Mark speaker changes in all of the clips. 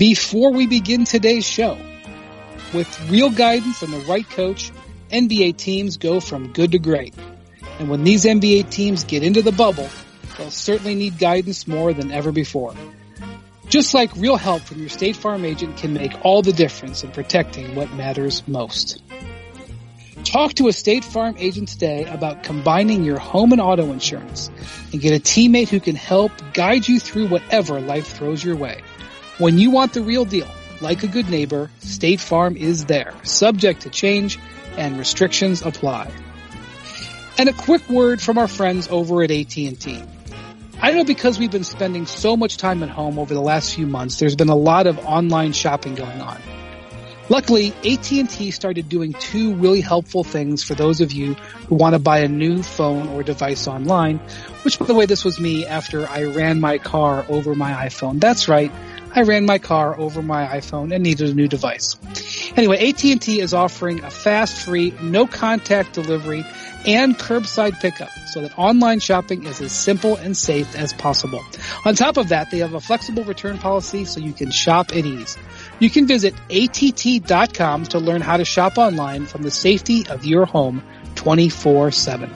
Speaker 1: Before we begin today's show, with real guidance and the right coach, NBA teams go from good to great. And when these NBA teams get into the bubble, they'll certainly need guidance more than ever before. Just like real help from your State Farm agent can make all the difference in protecting what matters most. Talk to a State Farm agent today about combining your home and auto insurance and get a teammate who can help guide you through whatever life throws your way. When you want the real deal, like a good neighbor, State Farm is there, subject to change and restrictions apply. And a quick word from our friends over at AT&T. I know because we've been spending so much time at home over the last few months, there's been a lot of online shopping going on. Luckily, AT&T started doing two really helpful things for those of you who want to buy a new phone or device online, which by the way, this was me after I ran my car over my iPhone. That's right. I ran my car over my iPhone and needed a new device. Anyway, AT&T is offering a fast, free, no contact delivery and curbside pickup so that online shopping is as simple and safe as possible. On top of that, they have a flexible return policy so you can shop at ease. You can visit att.com to learn how to shop online from the safety of your home 24-7.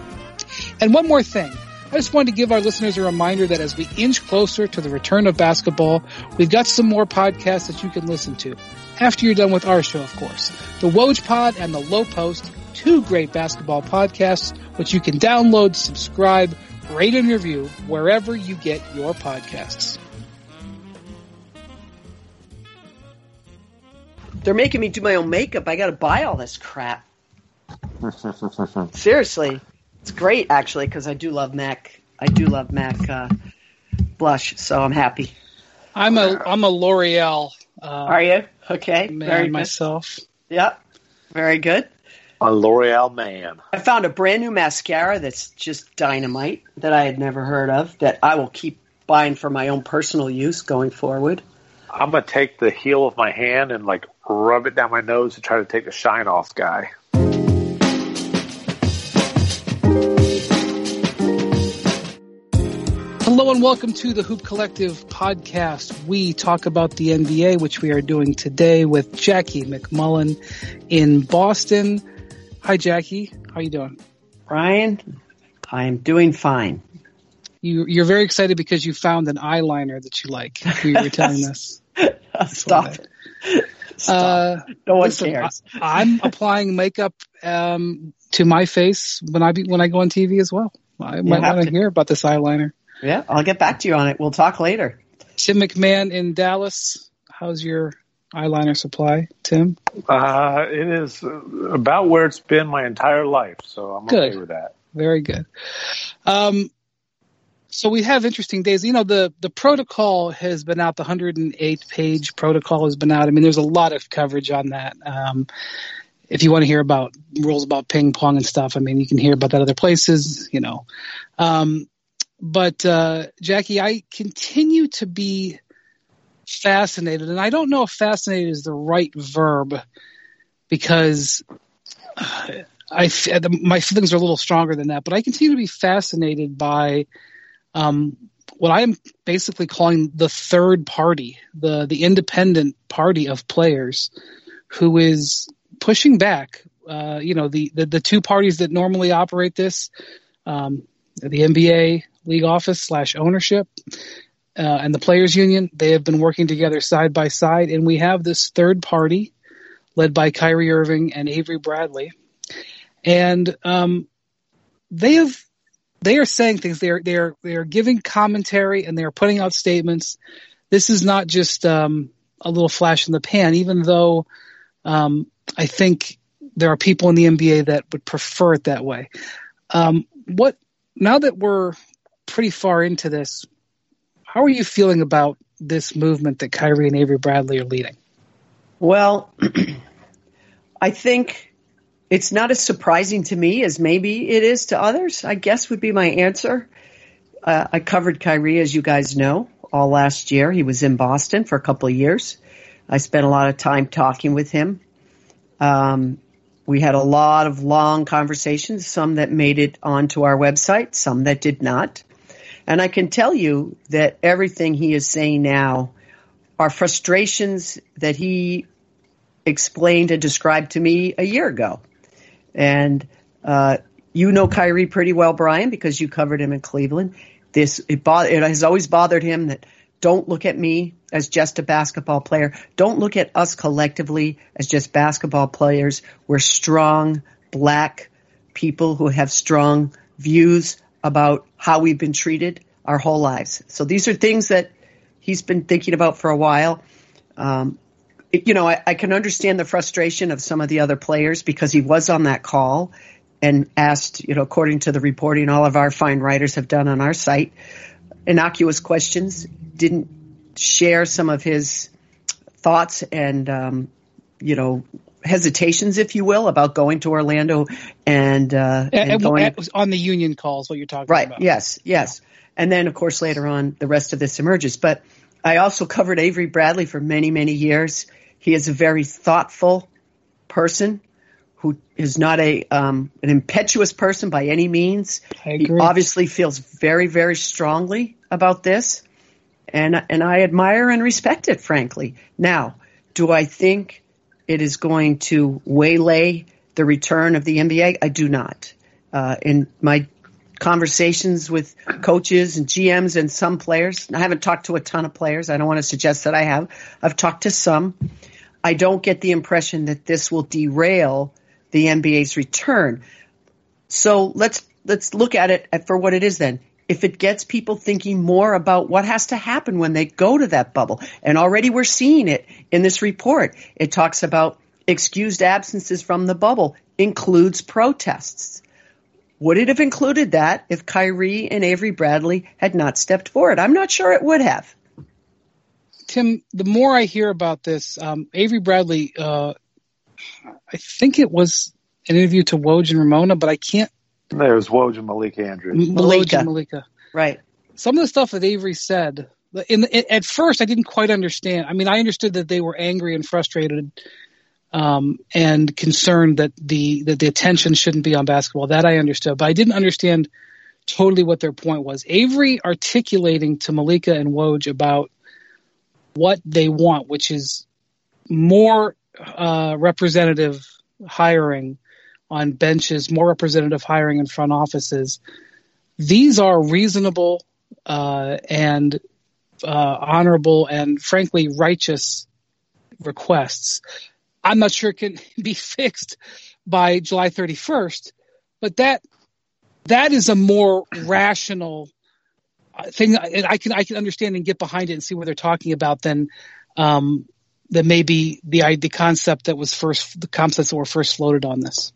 Speaker 1: And one more thing. I just wanted to give our listeners a reminder that as we inch closer to the return of basketball, we've got some more podcasts that you can listen to. After you're done with our show, of course. The Woj Pod and the Low Post, two great basketball podcasts, which you can download, subscribe, rate and review wherever you get your podcasts.
Speaker 2: They're making me do my own makeup. I got to buy all this crap. Seriously, it's great actually because I do love Mac. I do love Mac uh, blush, so I'm happy.
Speaker 1: I'm a I'm a L'Oreal. Uh,
Speaker 2: Are you okay?
Speaker 1: Man
Speaker 2: Very good.
Speaker 1: myself.
Speaker 2: Yep, very good.
Speaker 3: A L'Oreal man.
Speaker 2: I found a brand new mascara that's just dynamite that I had never heard of that I will keep buying for my own personal use going forward.
Speaker 3: I'm gonna take the heel of my hand and like rub it down my nose to try to take the shine off guy.
Speaker 1: Hello and welcome to the Hoop Collective podcast. We talk about the NBA, which we are doing today with Jackie MacMullan in Boston. Hi, Jackie. How you doing?
Speaker 2: Brian, I am doing fine.
Speaker 1: You, you're very excited because you found an eyeliner that you like. You were telling us.
Speaker 2: Stop it. Stop.
Speaker 1: Uh,
Speaker 2: no one
Speaker 1: listen,
Speaker 2: cares.
Speaker 1: I, am applying makeup um, to my face when I be, when I go on TV as well. I might want to. hear about this eyeliner.
Speaker 2: Yeah, I'll get back to you on it. We'll talk later.
Speaker 1: Tim MacMahon in Dallas. How's your eyeliner supply, Tim?
Speaker 3: Uh, it is uh, about where it's been my entire life, so I'm
Speaker 1: Good.
Speaker 3: okay with that.
Speaker 1: Very good. Um, so we have interesting days. You know, the, the protocol has been out. The 108 page protocol has been out. I mean, there's a lot of coverage on that. Um, if you want to hear about rules about ping pong and stuff, I mean, you can hear about that other places, you know. Um, but, uh, Jackie, I continue to be fascinated and I don't know if fascinated is the right verb because I my feelings are a little stronger than that, but I continue to be fascinated by um, what I am basically calling the third party, the the independent party of players, who is pushing back. Uh, you know, the, the the two parties that normally operate this, um, the NBA league office slash ownership. Uh, and the players union, they have been working together side by side, and we have this third party led by Kyrie Irving and Avery Bradley, and um, they have they are saying things. They are they are they are giving commentary and they are putting out statements. This is not just um, a little flash in the pan, even though um, I think there are people in the NBA that would prefer it that way. Um, what now that we're pretty far into this, how are you feeling about this movement that Kyrie and Avery Bradley are leading?
Speaker 2: Well, I think it's not as surprising to me as maybe it is to others, I guess would be my answer. Uh, I covered Kyrie, as you guys know, all last year. He was in Boston for a couple of years. I spent a lot of time talking with him. Um, we had a lot of long conversations, some that made it onto our website, some that did not. And I can tell you that everything he is saying now are frustrations that he explained and described to me a year ago. And uh, you know Kyrie pretty well, Brian, because you covered him in Cleveland. This it, bo- it has always bothered him that don't look at me as just a basketball player. Don't look at us collectively as just basketball players. We're strong black people who have strong views about how we've been treated our whole lives. So these are things that he's been thinking about for a while. Um, it, you know, I, I, can understand the frustration of some of the other players because he was on that call and asked, you know, according to the reporting all of our fine writers have done on our site, innocuous questions, didn't share some of his thoughts and, um, you know, hesitations, if you will, about going to Orlando and, uh,
Speaker 1: and, and going on the union calls. What you're talking
Speaker 2: right,
Speaker 1: about?
Speaker 2: Right. Yes. Yes. And then, of course, later on, the rest of this emerges. But I also covered Avery Bradley for many, many years. He is a very thoughtful person who is not a um, an impetuous person by any means. He obviously feels very, very strongly about this, and and I admire and respect it. Frankly, now, do I think it is going to waylay the return of the NBA? I do not. Uh, in my conversations with coaches and GMs and some players. I haven't talked to a ton of players. I don't want to suggest that I have. I've talked to some. I don't get the impression that this will derail the NBA's return. So let's let's look at it for what it is then. If it gets people thinking more about what has to happen when they go to that bubble, and already we're seeing it in this report. It talks about excused absences from the bubble includes protests. Would it have included that if Kyrie and Avery Bradley had not stepped forward? I'm not sure it would have.
Speaker 1: Tim, the more I hear about this, um, Avery Bradley, uh, I think it was an interview to Woj and Ramona, but I can't.
Speaker 3: There was Woj and Malika Andrews.
Speaker 1: Malika. and Malika.
Speaker 2: Right.
Speaker 1: Some of the stuff that Avery said, in, in, at first, I didn't quite understand. I mean, I understood that they were angry and frustrated um, and concerned that the that the attention shouldn't be on basketball. That I understood, but I didn't understand totally what their point was. Avery articulating to Malika and Woj about what they want, which is more uh, representative hiring on benches, more representative hiring in front offices. These are reasonable uh, and uh, honorable and frankly righteous requests. I'm not sure it can be fixed by July 31st, but that that is a more rational uh, thing. And I can I can understand and get behind it and see what they're talking about than um, than maybe the the concept that was first the concepts that were first floated on this.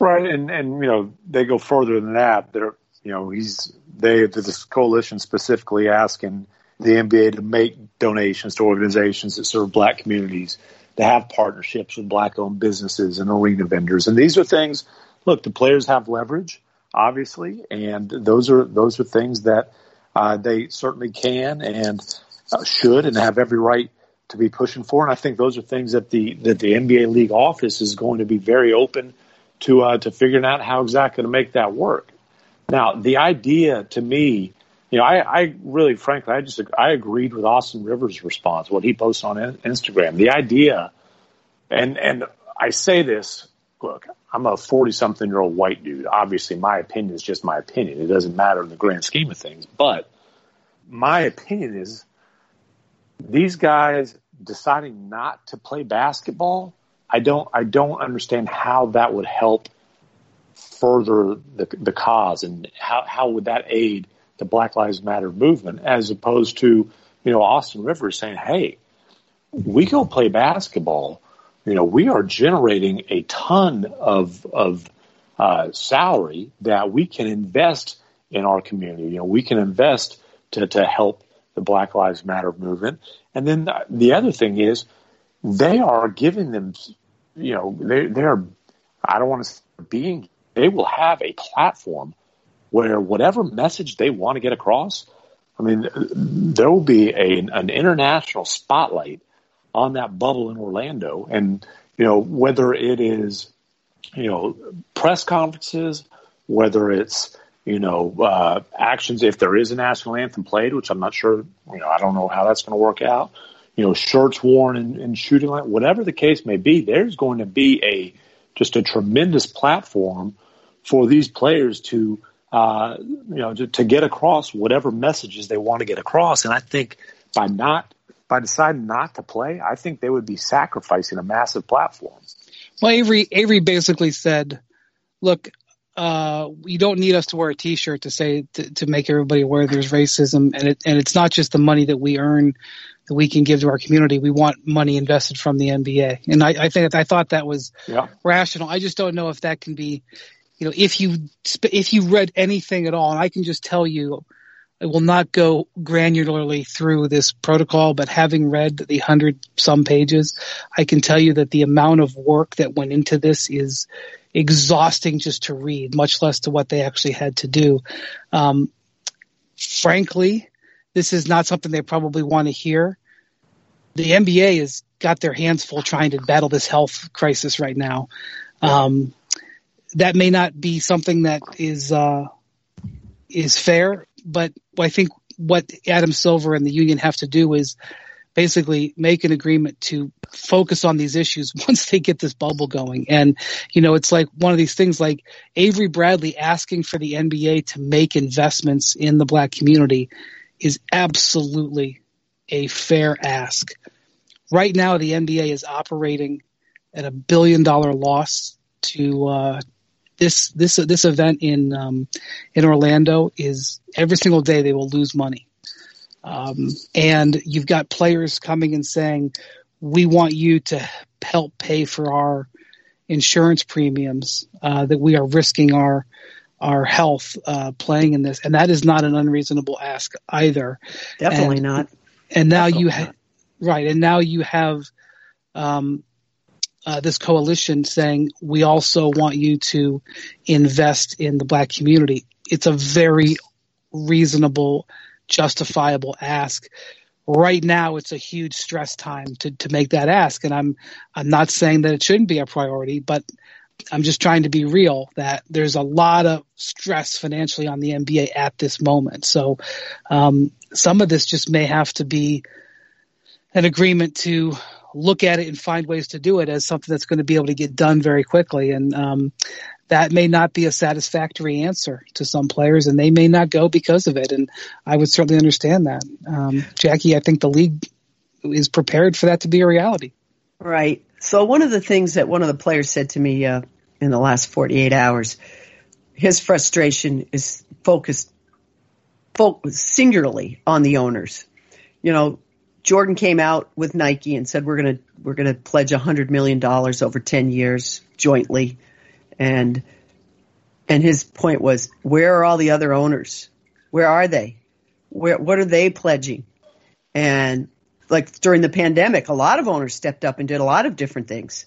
Speaker 3: Right, and and you know they go further than that. They're you know he's they this coalition specifically asking the NBA to make donations to organizations that serve Black communities to have partnerships with black owned businesses and arena vendors. And these are things, look, the players have leverage, obviously, and those are, those are things that uh, they certainly can and uh, should and have every right to be pushing for. And I think those are things that the, that the NBA league office is going to be very open to, uh, to figuring out how exactly to make that work. Now, the idea to me, you know, I, I really, frankly, I just I agreed with Austin Rivers' response, what he posts on Instagram. The idea, and and I say this, look, I'm a 40 something year old white dude. Obviously, my opinion is just my opinion. It doesn't matter in the grand scheme of things. But my opinion is these guys deciding not to play basketball. I don't I don't understand how that would help further the the cause and how how would that aid the Black Lives Matter movement, as opposed to, you know, Austin Rivers saying, hey, we go play basketball. You know, we are generating a ton of, of uh, salary that we can invest in our community. You know, we can invest to, to help the Black Lives Matter movement. And then the, the other thing is they are giving them, you know, they, they're, I don't want to being, they will have a platform where whatever message they want to get across, I mean, there will be a, an international spotlight on that bubble in Orlando. And, you know, whether it is, you know, press conferences, whether it's, you know, uh, actions if there is a national anthem played, which I'm not sure, you know, I don't know how that's going to work out. You know, shirts worn and, in shooting line, whatever the case may be, there's going to be a just a tremendous platform for these players to uh, you know to, to get across whatever messages they want to get across. And I think by not by deciding not to play, I think they would be sacrificing a massive platform.
Speaker 1: Well, Avery Avery basically said, "Look, uh, you don't need us to wear a T-shirt to say to, to make everybody aware there's racism, and it, and it's not just the money that we earn that we can give to our community. We want money invested from the NBA, and I, I think I thought that was yeah. rational. I just don't know if that can be, you know, if you if you read anything at all, and I can just tell you. I will not go granularly through this protocol, but having read the hundred some pages, I can tell you that the amount of work that went into this is exhausting just to read, much less to what they actually had to do. Um, frankly, this is not something they probably want to hear. The NBA has got their hands full trying to battle this health crisis right now. Um, that may not be something that is uh, is fair, but I think what Adam Silver and the union have to do is basically make an agreement to focus on these issues once they get this bubble going. And, you know, it's like one of these things like Avery Bradley asking for the NBA to make investments in the black community is absolutely a fair ask. Right now, the NBA is operating at a billion dollar loss to, uh, this this this event in um, in Orlando is every single day they will lose money. Um, and you've got players coming and saying, we want you to help pay for our insurance premiums, uh, that we are risking our, our health, uh, playing in this. And that is not an unreasonable ask either.
Speaker 2: Definitely and, not.
Speaker 1: And now Definitely you have, right. And now you have, um, uh, this coalition saying we also want you to invest in the black community. It's a very reasonable justifiable ask. Right now, it's a huge stress time to, to make that ask. And I'm, I'm not saying that it shouldn't be a priority, but I'm just trying to be real that there's a lot of stress financially on the NBA at this moment. So, um, some of this just may have to be an agreement to look at it and find ways to do it as something that's going to be able to get done very quickly. And um, that may not be a satisfactory answer to some players, and they may not go because of it. And I would certainly understand that. Um, Jackie, I think the league is prepared for that to be a reality.
Speaker 2: Right. So one of the things that one of the players said to me uh, in the last 48 hours, his frustration is focused, focused singularly on the owners. You know, Jordan came out with Nike and said we're going to we're going to pledge a hundred million dollars over ten years jointly and and his point was, where are all the other owners? Where are they? Where what are they pledging? And like during the pandemic, a lot of owners stepped up and did a lot of different things.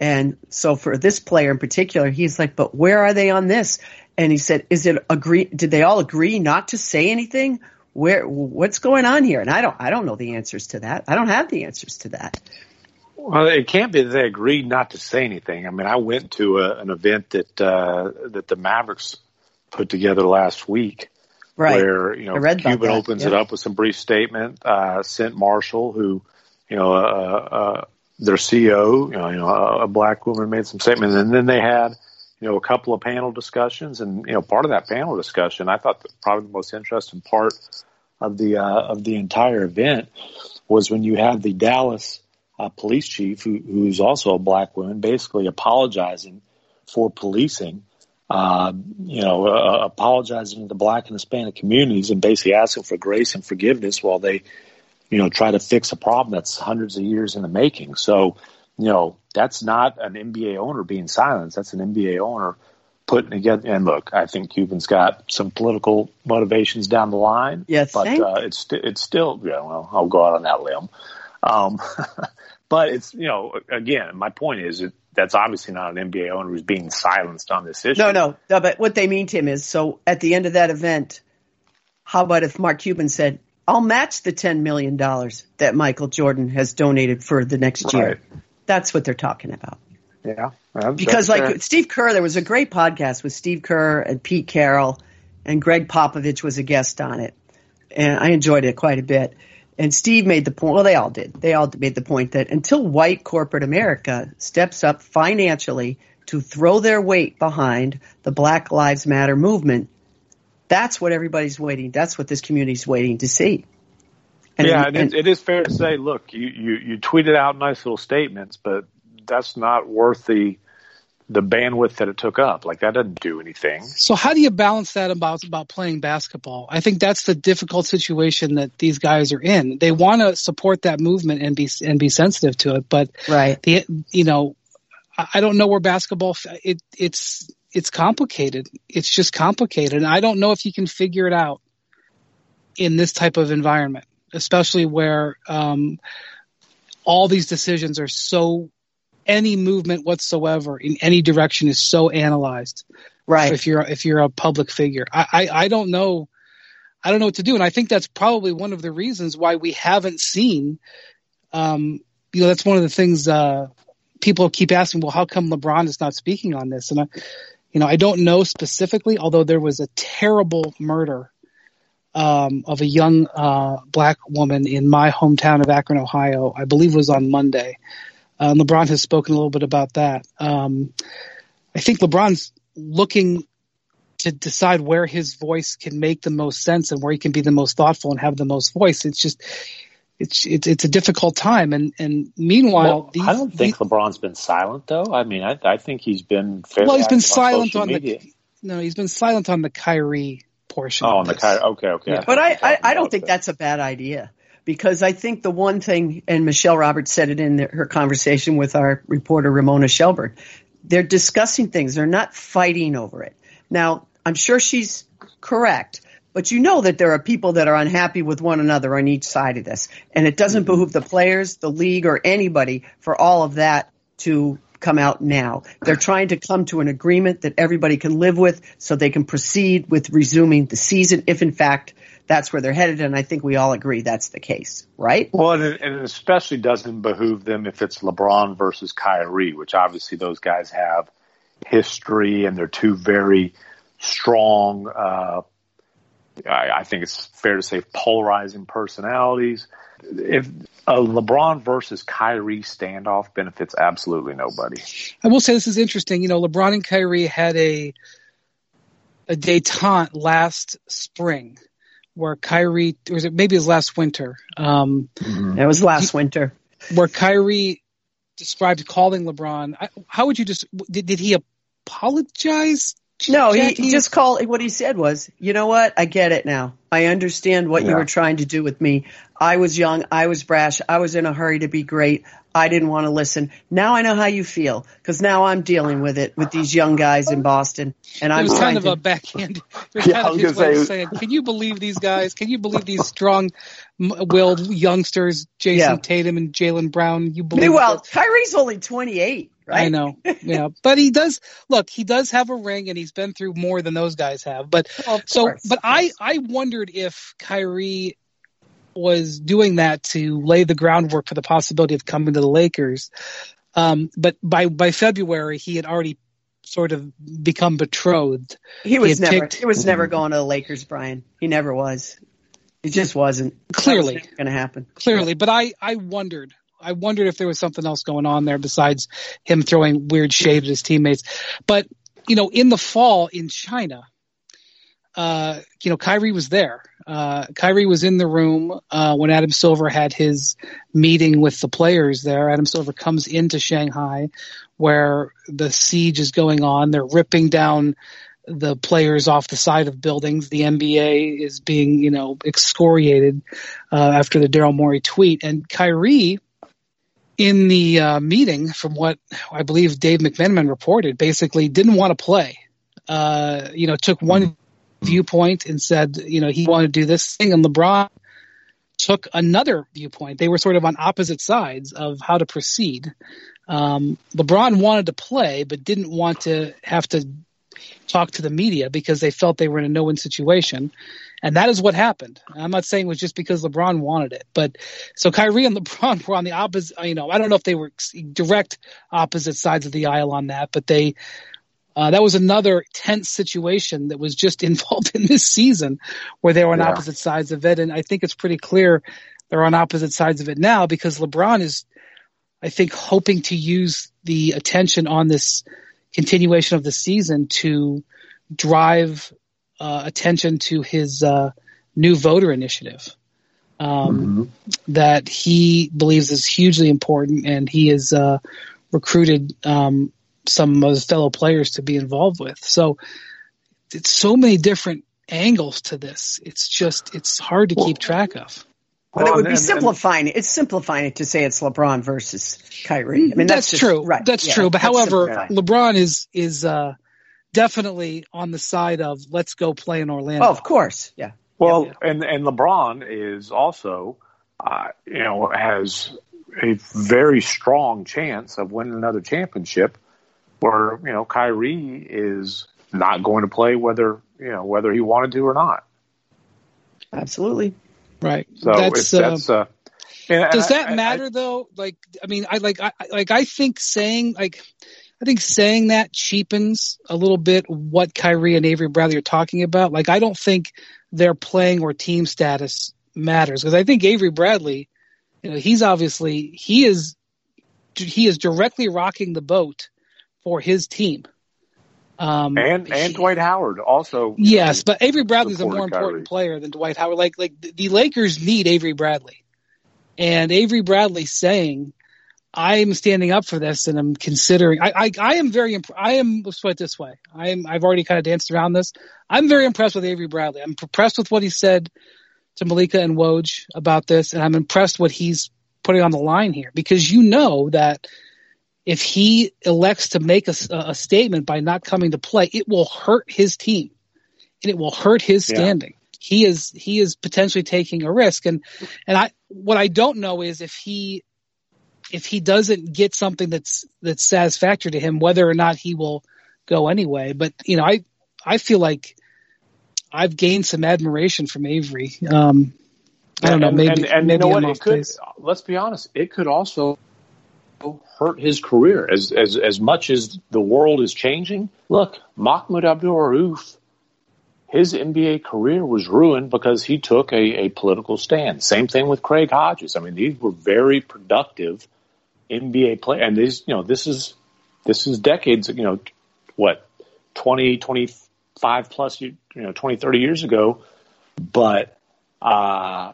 Speaker 2: And so for this player in particular, he's like, but where are they on this? And he said, is it agree? Did they all agree not to say anything? Where, what's going on here? And I don't, I don't know the answers to that. I don't have the answers to that.
Speaker 3: Well, it can't be that they agreed not to say anything. I mean, I went to a, an event that uh, that the Mavericks put together last week,
Speaker 2: right.
Speaker 3: where you know Cuban opens it up with some brief statement. Uh, Cynt Marshall, who you know, uh, uh, their CEO, you know, you know, a a, black woman made some statements, and then they had you know a couple of panel discussions, and you know, part of that panel discussion, I thought probably the most interesting part of the uh, of the entire event was when you had the Dallas uh, police chief, who, who's also a black woman, basically apologizing for policing. Uh, you know, uh, apologizing to the black and Hispanic communities and basically asking for grace and forgiveness while they, you know, try to fix a problem that's hundreds of years in the making. So, you know, that's not an NBA owner being silenced. That's an NBA owner putting together. And look, I think Cuban's got some political motivations down the line.
Speaker 2: Yes,
Speaker 3: but uh, it's it's still yeah. Well, I'll go out on that limb. Um, but it's, you know, again, my point is that that's obviously not an NBA owner who's being silenced on this issue.
Speaker 2: No, no, no. But what they mean, Tim, is so at the end of that event, how about if Mark Cuban said, I'll match the $10 million that Michael Jordan has donated for the next right. year? That's what they're talking about.
Speaker 3: Yeah.
Speaker 2: because, like fair. Steve Kerr, there was a great podcast with Steve Kerr and Pete Carroll, and Gregg Popovich was a guest on it. And I enjoyed it quite a bit And Steve made the point, well, they all did. They all made the point that until white corporate America steps up financially to throw their weight behind the Black Lives Matter movement, that's what everybody's waiting. That's what this community's waiting to see.
Speaker 3: And, yeah, and, and it is fair to say, look, you, you, you tweeted out nice little statements, but that's not worth the the bandwidth that it took up. Like that doesn't do anything.
Speaker 1: So how do you balance that about about playing basketball? I think that's the difficult situation that these guys are in. They want to support that movement and be and be sensitive to it, but
Speaker 2: right,
Speaker 1: the you know, I don't know where basketball it it's it's complicated. It's just complicated, and I don't know if you can figure it out in this type of environment, especially where um, all these decisions are so any movement whatsoever in any direction is so analyzed.
Speaker 2: Right.
Speaker 1: If you're if you're a public figure, I, I, I don't know. I don't know what to do, and I think that's probably one of the reasons why we haven't seen. Um, you know, that's one of the things uh, people keep asking. Well, how come LeBron is not speaking on this? And I, you know, I don't know specifically. Although there was a terrible murder um, of a young uh, black woman in my hometown of Akron, Ohio. I believe it was on Monday. Uh, LeBron has spoken a little bit about that. Um, I think LeBron's looking to decide where his voice can make the most sense and where he can be the most thoughtful and have the most voice. It's just it's it's it's a difficult time. And and meanwhile,
Speaker 3: well, these, I don't think these, LeBron's been silent though. I mean, I, I think he's been
Speaker 1: well. He's been silent
Speaker 3: on,
Speaker 1: on the no. He's been silent on the Kyrie portion.
Speaker 3: Oh, on the Kyrie. Okay, okay.
Speaker 2: Yeah. But I I, I don't think that's a bad idea because I think the one thing, and Michelle Roberts said it in her conversation with our reporter Ramona Shelburne, they're discussing things. They're not fighting over it. Now, I'm sure she's correct, but you know that there are people that are unhappy with one another on each side of this. And it doesn't mm-hmm. behoove the players, the league, or anybody for all of that to come out now. They're trying to come to an agreement that everybody can live with so they can proceed with resuming the season if in fact that's where they're headed, and I think we all agree that's the case, right?
Speaker 3: Well, and it, and it especially doesn't behoove them if it's LeBron versus Kyrie, which obviously those guys have history and they're two very strong. Uh, I, I think it's fair to say polarizing personalities. If a LeBron versus Kyrie standoff benefits absolutely nobody.
Speaker 1: I will say this is interesting. You know, LeBron and Kyrie had a a detente last spring where Kyrie, or was it maybe his last winter? Um,
Speaker 2: mm-hmm. It was last he, winter.
Speaker 1: Where Kyrie described calling LeBron. I, how would you just, did, did he apologize?
Speaker 2: No, he, he, just called, what he said was, you know what? I get it now. I understand what yeah. you were trying to do with me. I was young. I was brash. I was in a hurry to be great. I didn't want to listen. Now I know how you feel because now I'm dealing with it with these young guys in Boston, and I'm
Speaker 1: it was kind of
Speaker 2: to,
Speaker 1: a backhand. Yeah, kind of his way say, saying, "Can you believe these guys? Can you believe these strong-willed youngsters, Jason yeah. Tatum and Jaylen Brown? You believe?"
Speaker 2: Well, that? Kyrie's only 28. Right?
Speaker 1: I know, yeah, but he does look. He does have a ring, and he's been through more than those guys have. But well, so, course, but I, I wondered if Kyrie was doing that to lay the groundwork for the possibility of coming to the Lakers. Um, but by by February, he had already sort of become betrothed.
Speaker 2: He was he never. Picked, he was never going to the Lakers, Brian. He never was. He just wasn't.
Speaker 1: Clearly,
Speaker 2: going to happen.
Speaker 1: Clearly, but I I wondered. I wondered if there was something else going on there besides him throwing weird shade at his teammates. But you know, in the fall in China, uh, you know, Kyrie was there. Uh, Kyrie was in the room uh, when Adam Silver had his meeting with the players there. Adam Silver comes into Shanghai where the siege is going on. They're ripping down the players off the side of buildings. The NBA is being, you know, excoriated uh, after the Daryl Morey tweet. And Kyrie, in the uh, meeting, from what I believe Dave McMenamin reported, basically didn't want to play. Uh, you know, took one viewpoint and said, you know, he wanted to do this thing, and LeBron took another viewpoint. They were sort of on opposite sides of how to proceed. Um, LeBron wanted to play, but didn't want to have to talk to the media because they felt they were in a no-win situation. And that is what happened. I'm not saying it was just because LeBron wanted it, but so Kyrie and LeBron were on the opposite, you know, I don't know if they were direct opposite sides of the aisle on that, but they uh, that was another tense situation that was just involved in this season where they were on yeah. opposite sides of it. And I think it's pretty clear they're on opposite sides of it now because LeBron is, I think, hoping to use the attention on this continuation of the season to drive uh, attention to his uh, new voter initiative um, mm-hmm. that he believes is hugely important, and he has uh, recruited um, some of his fellow players to be involved with. So it's so many different angles to this. It's just it's hard to keep track of.
Speaker 2: But it would be simplifying it. It's simplifying it to say it's LeBron versus Kyrie. I mean, that's,
Speaker 1: that's
Speaker 2: just,
Speaker 1: true.
Speaker 2: Right.
Speaker 1: That's
Speaker 2: yeah,
Speaker 1: true. But however, LeBron is is uh, definitely on the side of let's go play in Orlando.
Speaker 2: Oh, of course. Yeah.
Speaker 3: Well, yeah. and and LeBron is also, uh, you know, has a very strong chance of winning another championship, where you know Kyrie is not going to play whether you know whether he wanted to or not.
Speaker 2: Absolutely.
Speaker 1: Right.
Speaker 3: So that's, that's uh,
Speaker 1: and, does that I, matter I, though? Like, I mean, I like, I like, I think saying like, I think saying that cheapens a little bit what Kyrie and Avery Bradley are talking about. Like, I don't think their playing or team status matters because I think Avery Bradley, you know, he's obviously he is he is directly rocking the boat for his team.
Speaker 3: Um, and and Dwight Howard also.
Speaker 1: Yes, but Avery Bradley is a more important Kyrie. player than Dwight Howard. Like like the Lakers need Avery Bradley, and Avery Bradley saying, "I'm standing up for this and I'm considering." I I, I am very imp- I am let's put it this way. I am I've already kind of danced around this. I'm very impressed with Avery Bradley. I'm impressed with what he said to Malika and Woj about this, and I'm impressed what he's putting on the line here because you know that if he elects to make a, a, statement by not coming to play, it will hurt his team and it will hurt his standing. Yeah. He is he is potentially taking a risk, and and I what I don't know is if he if he doesn't get something that's that's satisfactory to him, whether or not he will go anyway. But you know, I I feel like I've gained some admiration from Avery. Um, I don't know, maybe
Speaker 3: and, and,
Speaker 1: maybe
Speaker 3: you know what? It could. Let's be honest. It could also hurt his career as as as much as the world is changing. Look, Mahmoud Abdul Rauf, his NBA career was ruined because he took a, a political stand. Same thing with Craig Hodges. I mean, these were very productive NBA players, and these you know this is this is decades you know what 20 25 plus you know 20 30 years ago but uh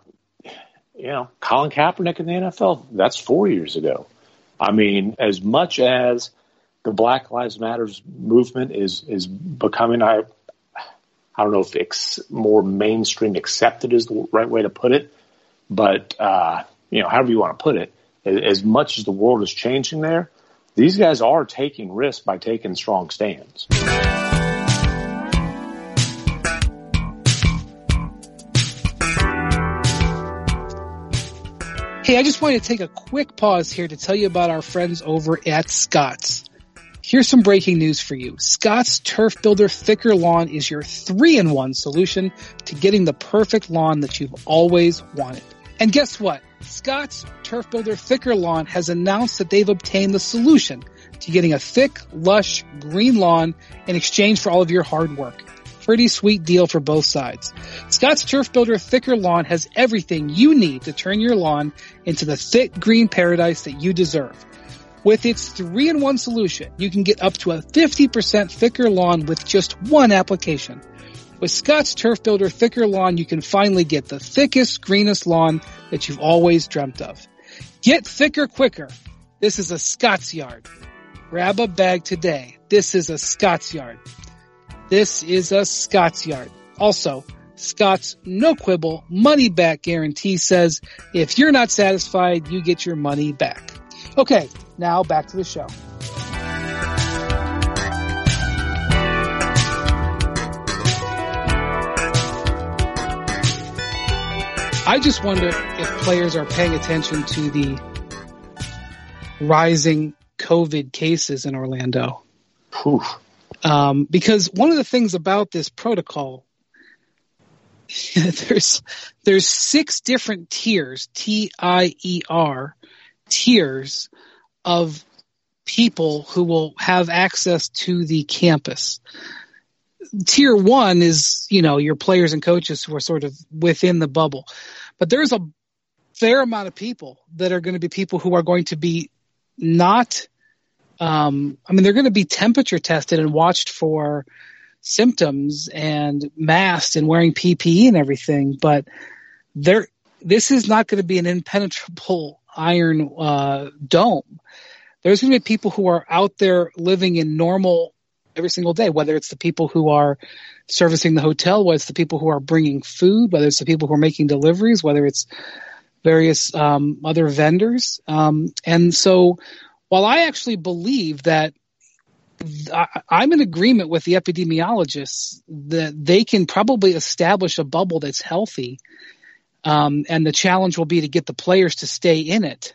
Speaker 3: you know Colin Kaepernick in the NFL that's 4 years ago I mean, as much as the Black Lives Matters movement is is becoming, I I don't know if ex, more mainstream accepted is the right way to put it, but uh, you know, however you want to put it, as much as the world is changing there, these guys are taking risks by taking strong stands.
Speaker 1: Hey, I just wanted to take a quick pause here to tell you about our friends over at Scotts. Here's some breaking news for you. Scotts Turf Builder Thicker Lawn is your three-in-one solution to getting the perfect lawn that you've always wanted. And guess what? Scotts Turf Builder Thicker Lawn has announced that they've obtained the solution to getting a thick, lush, green lawn in exchange for all of your hard work pretty sweet deal for both sides. Scotts Turf Builder Thicker Lawn has everything you need to turn your lawn into the thick green paradise that you deserve. With its 3-in-1 solution, you can get up to a 50% thicker lawn with just one application. With Scotts Turf Builder Thicker Lawn, you can finally get the thickest, greenest lawn that you've always dreamt of. Get thicker quicker. This is a Scotts Yard. Grab a bag today. This is a Scotts Yard. This is a Scotts Yard. Also, Scotts no quibble money back guarantee says if you're not satisfied, you get your money back. Okay, now back to the show. I just wonder if players are paying attention to the rising COVID cases in Orlando.
Speaker 3: Oof.
Speaker 1: Um, because one of the things about this protocol, there's there's six different tiers, T I E R, tiers of people who will have access to the campus. Tier one is, you know, your players and coaches who are sort of within the bubble. But there's a fair amount of people that are going to be people who are going to be not. Um, I mean, they're going to be temperature tested and watched for symptoms and masked and wearing PPE and everything, but there, this is not going to be an impenetrable iron uh, dome. There's going to be people who are out there living in normal every single day, whether it's the people who are servicing the hotel, whether it's the people who are bringing food, whether it's the people who are making deliveries, whether it's various um, other vendors. Um, and so while I actually believe that I, am in agreement with the epidemiologists that they can probably establish a bubble that's healthy. Um, and the challenge will be to get the players to stay in it.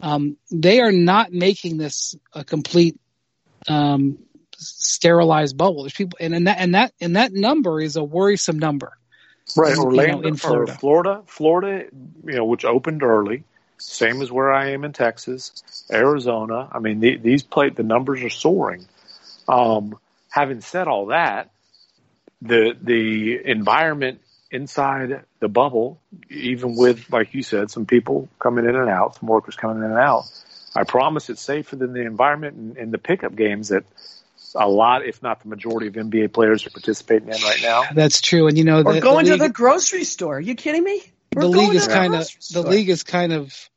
Speaker 1: Um, they are not making this a complete um, sterilized bubble. There's people, and, and that and that and that number is a worrisome number.
Speaker 3: Right, Orlando, you know, in Florida. Florida, Florida, you know, which opened early, same as where I am in Texas, Arizona. I mean, the, these play the numbers are soaring. Um, having said all that, the the environment inside the bubble, even with like you said, some people coming in and out, some workers coming in and out. I promise it's safer than the environment in, in the pickup games that a lot, if not the majority of NBA players are participating in right now.
Speaker 1: That's true, and you know,
Speaker 2: the, going the league, to the grocery store. Are you kidding me?
Speaker 1: We're the league is kind of the league is kind of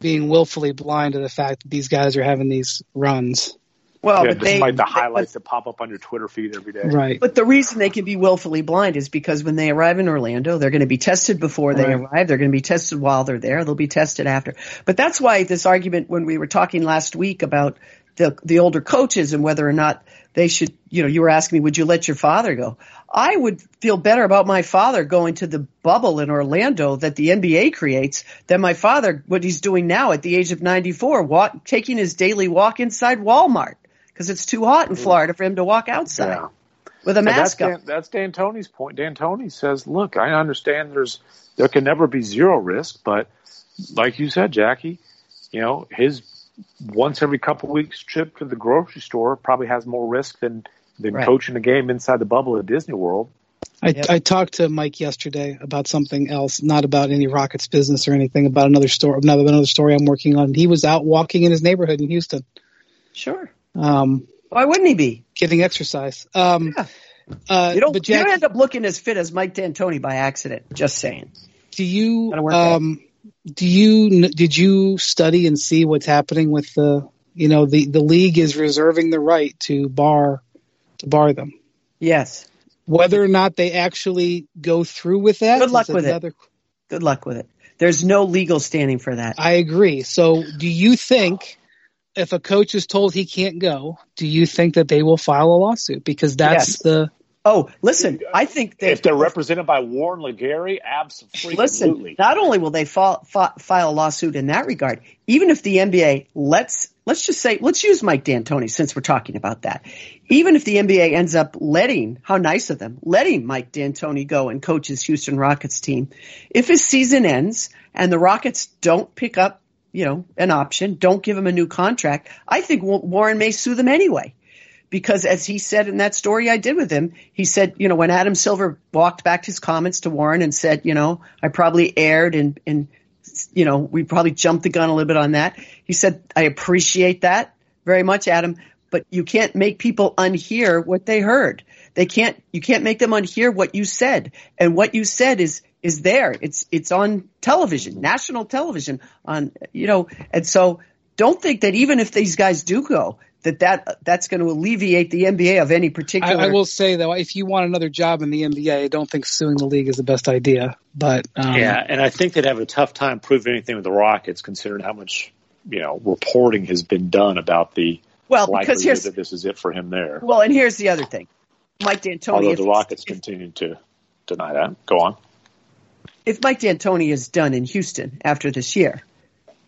Speaker 1: being willfully blind to the fact that these guys are having these runs.
Speaker 3: Well, yeah, despite they, the highlights but, that pop up on your Twitter feed every day.
Speaker 1: Right.
Speaker 2: But the reason they can be willfully blind is because when they arrive in Orlando, they're going to be tested before they right. arrive. They're going to be tested while they're there. They'll be tested after. But that's why this argument when we were talking last week about the the older coaches and whether or not they should, you know, you were asking me, would you let your father go? I would feel better about my father going to the bubble in Orlando that the NBA creates than my father, what he's doing now at the age of 94, walk, taking his daily walk inside Walmart because it's too hot in mm. Florida for him to walk outside. Yeah. With a mask on.
Speaker 3: that's Dan, that's D'Antoni's point. D'Antoni says, "Look, I understand there's there can never be zero risk, but like you said, Jackie, you know his once every couple of weeks trip to the grocery store probably has more risk than than right. coaching a game inside the bubble at Disney World.
Speaker 1: I, yep. I talked to Mike yesterday about something else, not about any Rockets business or anything, about another story, another another story I'm working on. He was out walking in his neighborhood in Houston.
Speaker 2: Sure.
Speaker 1: Um,
Speaker 2: Why wouldn't he be
Speaker 1: getting exercise? Um, yeah.
Speaker 2: uh, you don't. Jack, you don't end up looking as fit as Mike D'Antoni by accident. Just saying.
Speaker 1: Do you? Um, do you did you study and see what's happening with the you know the the league is reserving the right to bar to bar them?
Speaker 2: Yes.
Speaker 1: Whether or not they actually go through with that
Speaker 2: good luck with another... it good luck with it. There's no legal standing for that.
Speaker 1: I agree. So do you think if a coach is told he can't go do you think that they will file a lawsuit? Because that's yes. the
Speaker 2: Oh, listen, I think
Speaker 3: that if they're represented by Warren LeGarie, absolutely.
Speaker 2: Listen, not only will they file, file a lawsuit in that regard, even if the NBA lets, let's just say, let's use Mike D'Antoni since we're talking about that. Even if the NBA ends up letting, how nice of them, letting Mike D'Antoni go and coach his Houston Rockets team, if his season ends and the Rockets don't pick up, you know, an option, don't give him a new contract, I think Warren may sue them anyway because as he said in that story I did with him, he said, you know, when Adam Silver walked back his comments to Warren and said, you know, I probably erred and, and, you know, we probably jumped the gun a little bit on that. He said, I appreciate that very much, Adam, but you can't make people unhear what they heard. They can't, you can't make them unhear what you said. And what you said is, is there. It's, it's on television, national television on, you know, and so don't think that even if these guys do go, that, that that's going to alleviate the NBA of any particular.
Speaker 1: I, I, will say though, if you want another job in the NBA, I don't think suing the league is the best idea. But um,
Speaker 3: yeah, and I think they'd have a tough time proving anything with the Rockets, considering how much you know reporting has been done about the
Speaker 2: well because here's
Speaker 3: that this is it for him there.
Speaker 2: Well, and here's the other thing, Mike D'Antoni.
Speaker 3: Although the Rockets continue to deny that. Go on.
Speaker 2: If Mike D'Antoni is done in Houston after this year,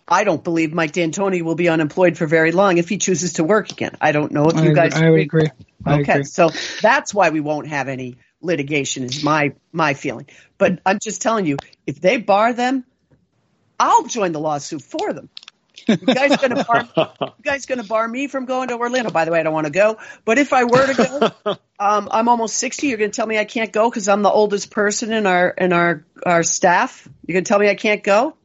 Speaker 2: I don't believe Mike D'Antoni will be unemployed for very long if he chooses to work again. I don't know if you
Speaker 1: I
Speaker 2: guys.
Speaker 1: Agree. I agree. I
Speaker 2: okay,
Speaker 1: agree.
Speaker 2: so that's why we won't have any litigation. Is my my feeling. But I'm just telling you, if they bar them, I'll join the lawsuit for them. You guys gonna bar? you guys gonna bar me from going to Orlando? By the way, I don't want to go. But if I were to go, um, I'm almost sixty. You're gonna tell me I can't go because I'm the oldest person in our in our our staff. You're gonna tell me I can't go?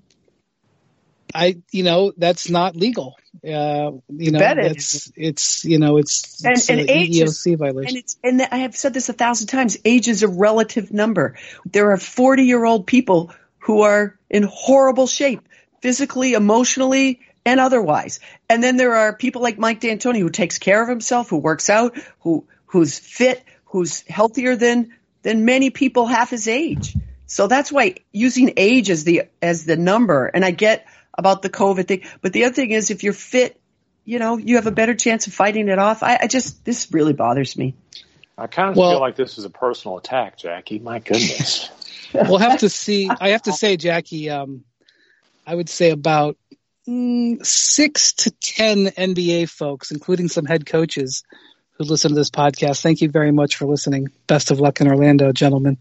Speaker 1: I, you know, that's not legal. Uh, you know,
Speaker 2: Bet it
Speaker 1: it's, it's, you know, it's,
Speaker 2: And-
Speaker 1: it's
Speaker 2: and
Speaker 1: an
Speaker 2: age is-
Speaker 1: violation.
Speaker 2: And it's and I have said this a thousand times. Age is a relative number. There are forty year old people who are in horrible shape, physically, emotionally, and otherwise. And then there are people like Mike D'Antoni who takes care of himself, who works out, who who's fit, who's healthier than than many people half his age. So that's why using age as the as the number. And I get about the COVID thing, but the other thing is if you're fit, you know, you have a better chance of fighting it off. I, I just this really bothers me.
Speaker 3: I kind of
Speaker 1: Well-
Speaker 3: feel like this is a personal attack, Jackie. My goodness.
Speaker 1: we'll have to see. I have to say, Jackie, um, I would say about mm, six to ten NBA folks, including some head coaches who listen to this podcast. Thank you very much for listening. Best of luck in Orlando, gentlemen.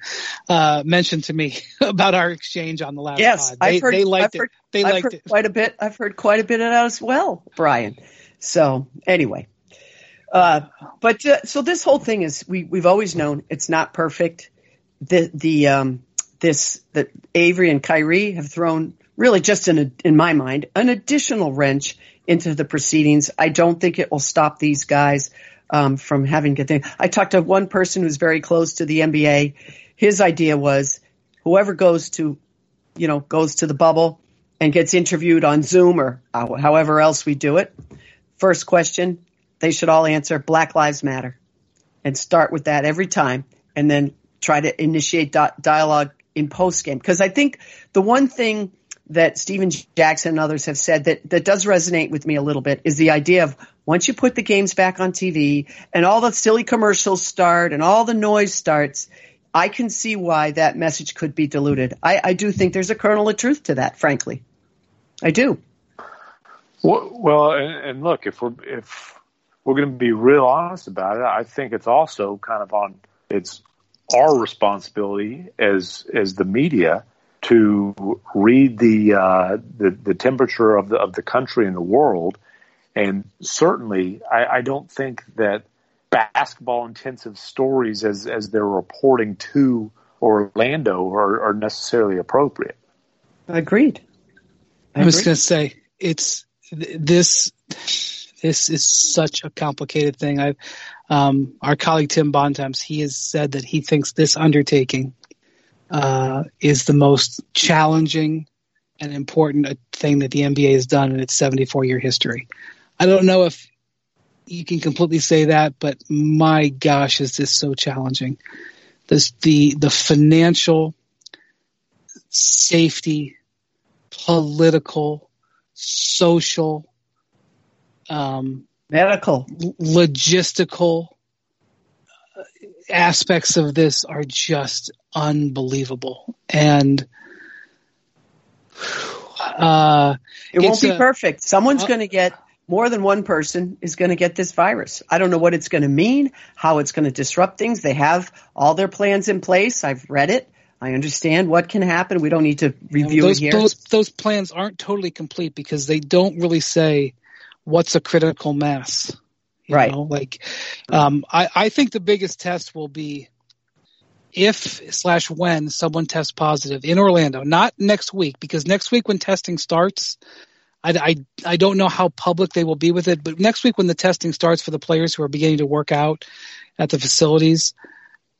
Speaker 1: Uh, mentioned to me about our exchange on the last
Speaker 2: Yes,
Speaker 1: pod. They,
Speaker 2: I've heard.
Speaker 1: they liked
Speaker 2: I've
Speaker 1: it.
Speaker 2: heard,
Speaker 1: they
Speaker 2: I've
Speaker 1: liked
Speaker 2: heard
Speaker 1: it.
Speaker 2: quite a bit. I've heard quite a bit of that as well, Brian. So anyway, uh, but uh, so this whole thing is we we've always known it's not perfect. The the um, this that Avery and Kyrie have thrown really just in a, in my mind an additional wrench into the proceedings. I don't think it will stop these guys um, from having good things. I talked to one person who's very close to the NBA. His idea was whoever goes to you know, goes to the bubble and gets interviewed on Zoom or however else we do it. First question, they should all answer Black Lives Matter and start with that every time and then try to initiate di- dialogue in post game. Because I think the one thing that Stephen Jackson and others have said that, that does resonate with me a little bit is the idea of once you put the games back on TV and all the silly commercials start and all the noise starts, I can see why that message could be diluted. I, I do think there's a kernel of truth to that, frankly. I do.
Speaker 3: Well, well and, look, if we're if we're going to be real honest about it, I think it's also kind of on it's our responsibility as as the media to read the uh, the, the temperature of the of the country and the world, and certainly I, I don't think that basketball intensive stories as as they're reporting to Orlando are, are necessarily appropriate.
Speaker 2: Agreed. I
Speaker 1: I was going to say it's th- this. This is such a complicated thing. I've um, our colleague Tim Bontemps. He has said that he thinks this undertaking uh, is the most challenging and important uh, thing that the NBA has done in its 74 year history. I don't know if you can completely say that, but my gosh, is this so challenging? This the the financial safety, political, social, um,
Speaker 2: Medical.
Speaker 1: logistical uh, aspects of this are just unbelievable. And uh,
Speaker 2: It won't be
Speaker 1: a-
Speaker 2: perfect. Someone's
Speaker 1: uh,
Speaker 2: going to get more than one person is going to get this virus. I don't know what it's going to mean, how it's going to disrupt things. They have all their plans in place. I've read it. I understand what can happen. We don't need to review
Speaker 1: those,
Speaker 2: it here.
Speaker 1: those those plans aren't totally complete because they don't really say what's a critical mass. You
Speaker 2: Right.
Speaker 1: Know? Like, um, I, I think the biggest test will be if slash when someone tests positive in Orlando, not next week, because next week when testing starts, I, I, I don't know how public they will be with it, but next week when the testing starts for the players who are beginning to work out at the facilities,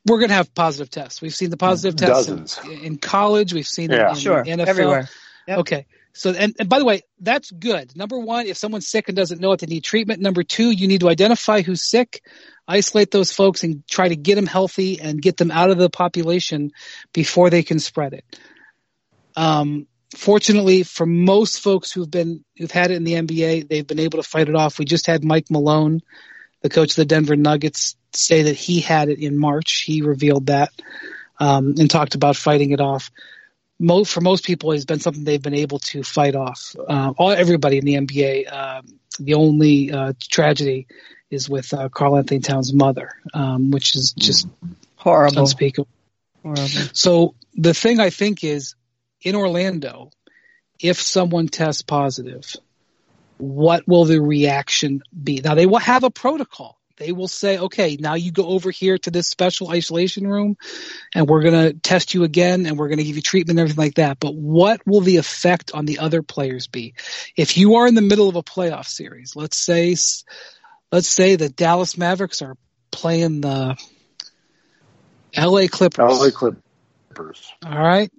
Speaker 1: we're going to have positive tests. We've seen the positive tests in, in college. We've seen
Speaker 3: Yeah.
Speaker 1: it in
Speaker 2: sure.
Speaker 1: NFL.
Speaker 2: Everywhere. Yep.
Speaker 1: Okay. So, and, and by the way, that's good. Number one, if someone's sick and doesn't know if they need treatment. Number two, you need to identify who's sick, isolate those folks and try to get them healthy and get them out of the population before they can spread it. Um, fortunately for most folks who've been, who've had it in the NBA, they've been able to fight it off. We just had Mike Malone, the coach of the Denver Nuggets, say that he had it in March. He revealed that, um, and talked about fighting it off mo for most people it's been something they've been able to fight off. Uh, all everybody in the NBA. Um, the only uh, tragedy is with uh, Karl-Anthony Towns' mother, um, which is just
Speaker 2: Horrible.
Speaker 1: unspeakable.
Speaker 2: Horrible.
Speaker 1: So the thing I think is in Orlando, if someone tests positive, what will the reaction be? Now they will have a protocol. They will say, okay, now you go over here to this special isolation room and we're going to test you again and we're going to give you treatment and everything like that. But what will the effect on the other players be? If you are in the middle of a playoff series, let's say, let's say the Dallas Mavericks are playing the LA Clippers.
Speaker 3: LA Clippers.
Speaker 1: All right.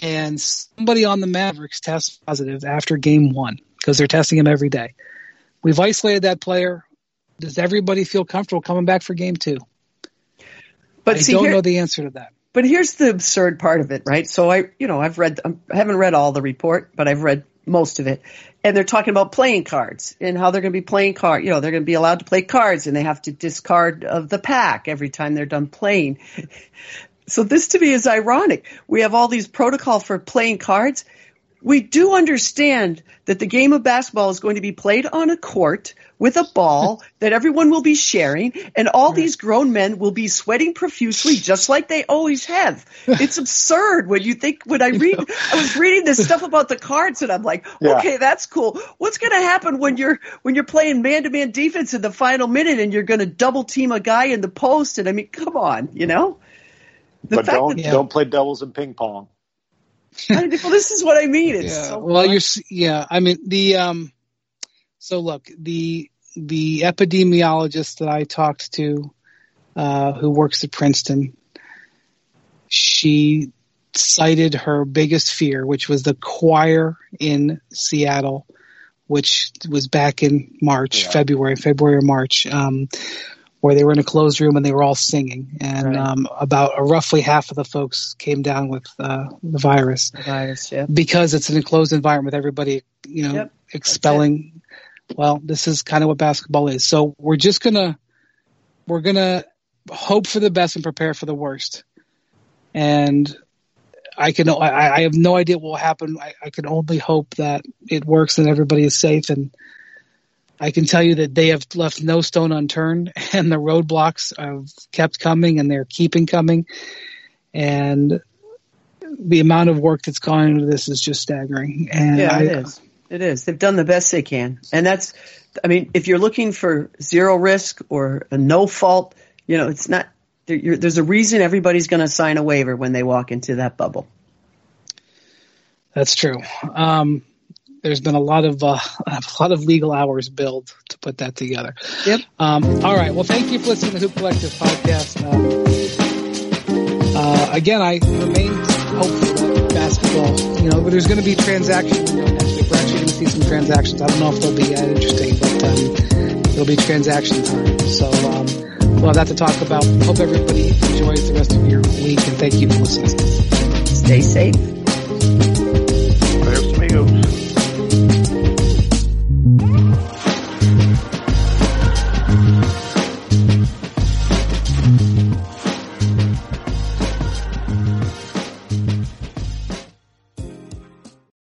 Speaker 1: And somebody on the Mavericks tests positive after game one because they're testing him every day. We've isolated that player does everybody feel comfortable coming back for game two? But I see, don't here, know the answer to that.
Speaker 2: But here's the absurd part of it, right? So I, you know, I've read, um, I haven't read all the report, but I've read most of it. And they're talking about playing cards and how they're going to be playing card. You know, they're going to be allowed to play cards and they have to discard of the pack every time they're done playing. So this to me is ironic. We have all these protocol for playing cards. We do understand that the game of basketball is going to be played on a court with a ball that everyone will be sharing, and all these grown men will be sweating profusely, just like they always have. It's absurd when you think. When I read, I was reading this stuff about the cards, and I'm like, yeah. okay, that's cool. What's going to happen when you're when you're playing man to man defense in the final minute, and you're going to double team a guy in the post? And I mean, come on, you know.
Speaker 3: The but don't that, don't play doubles and ping pong.
Speaker 2: I mean, well, this is what I mean. It's
Speaker 1: yeah.
Speaker 2: So
Speaker 1: well, you're yeah. I mean the um so look, the the epidemiologist that I talked to, uh, who works at Princeton, she cited her biggest fear, which was the choir in Seattle, which was back in March, yeah. February, February or March, um, where they were in a closed room and they were all singing, and right. um, about uh, roughly half of the folks came down with uh, the virus.
Speaker 2: The virus, yeah.
Speaker 1: Because it's an enclosed environment with everybody, you know, yep. expelling well, this is kind of what basketball is. So we're just gonna we're gonna hope for the best and prepare for the worst. And I can I, I have no idea what will happen. I, I can only hope that it works and everybody is safe. And I can tell you that they have left no stone unturned, and the roadblocks have kept coming, and they're keeping coming. And the amount of work that's gone into this is just staggering. And
Speaker 2: yeah, I, it is. It is. They've done the best they can. And that's, I mean, if you're looking for zero risk or a no fault, you know, it's not, there, there's a reason everybody's going to sign a waiver when they walk into that bubble.
Speaker 1: That's true. Um, there's been a lot of uh, a lot of legal hours billed to put that together.
Speaker 2: Yep.
Speaker 1: Um, all right. Well, thank you for listening to the Hoop Collective podcast. Um, uh, again, I remain hopeful that basketball, you know, but there's going to be transactions next week. We're actually going to see some transactions. I don't know if they'll be that interesting, but um, it'll be transaction time. So um, we'll have that to talk about. Hope everybody enjoys the rest of your week, and thank you for listening.
Speaker 2: Stay safe.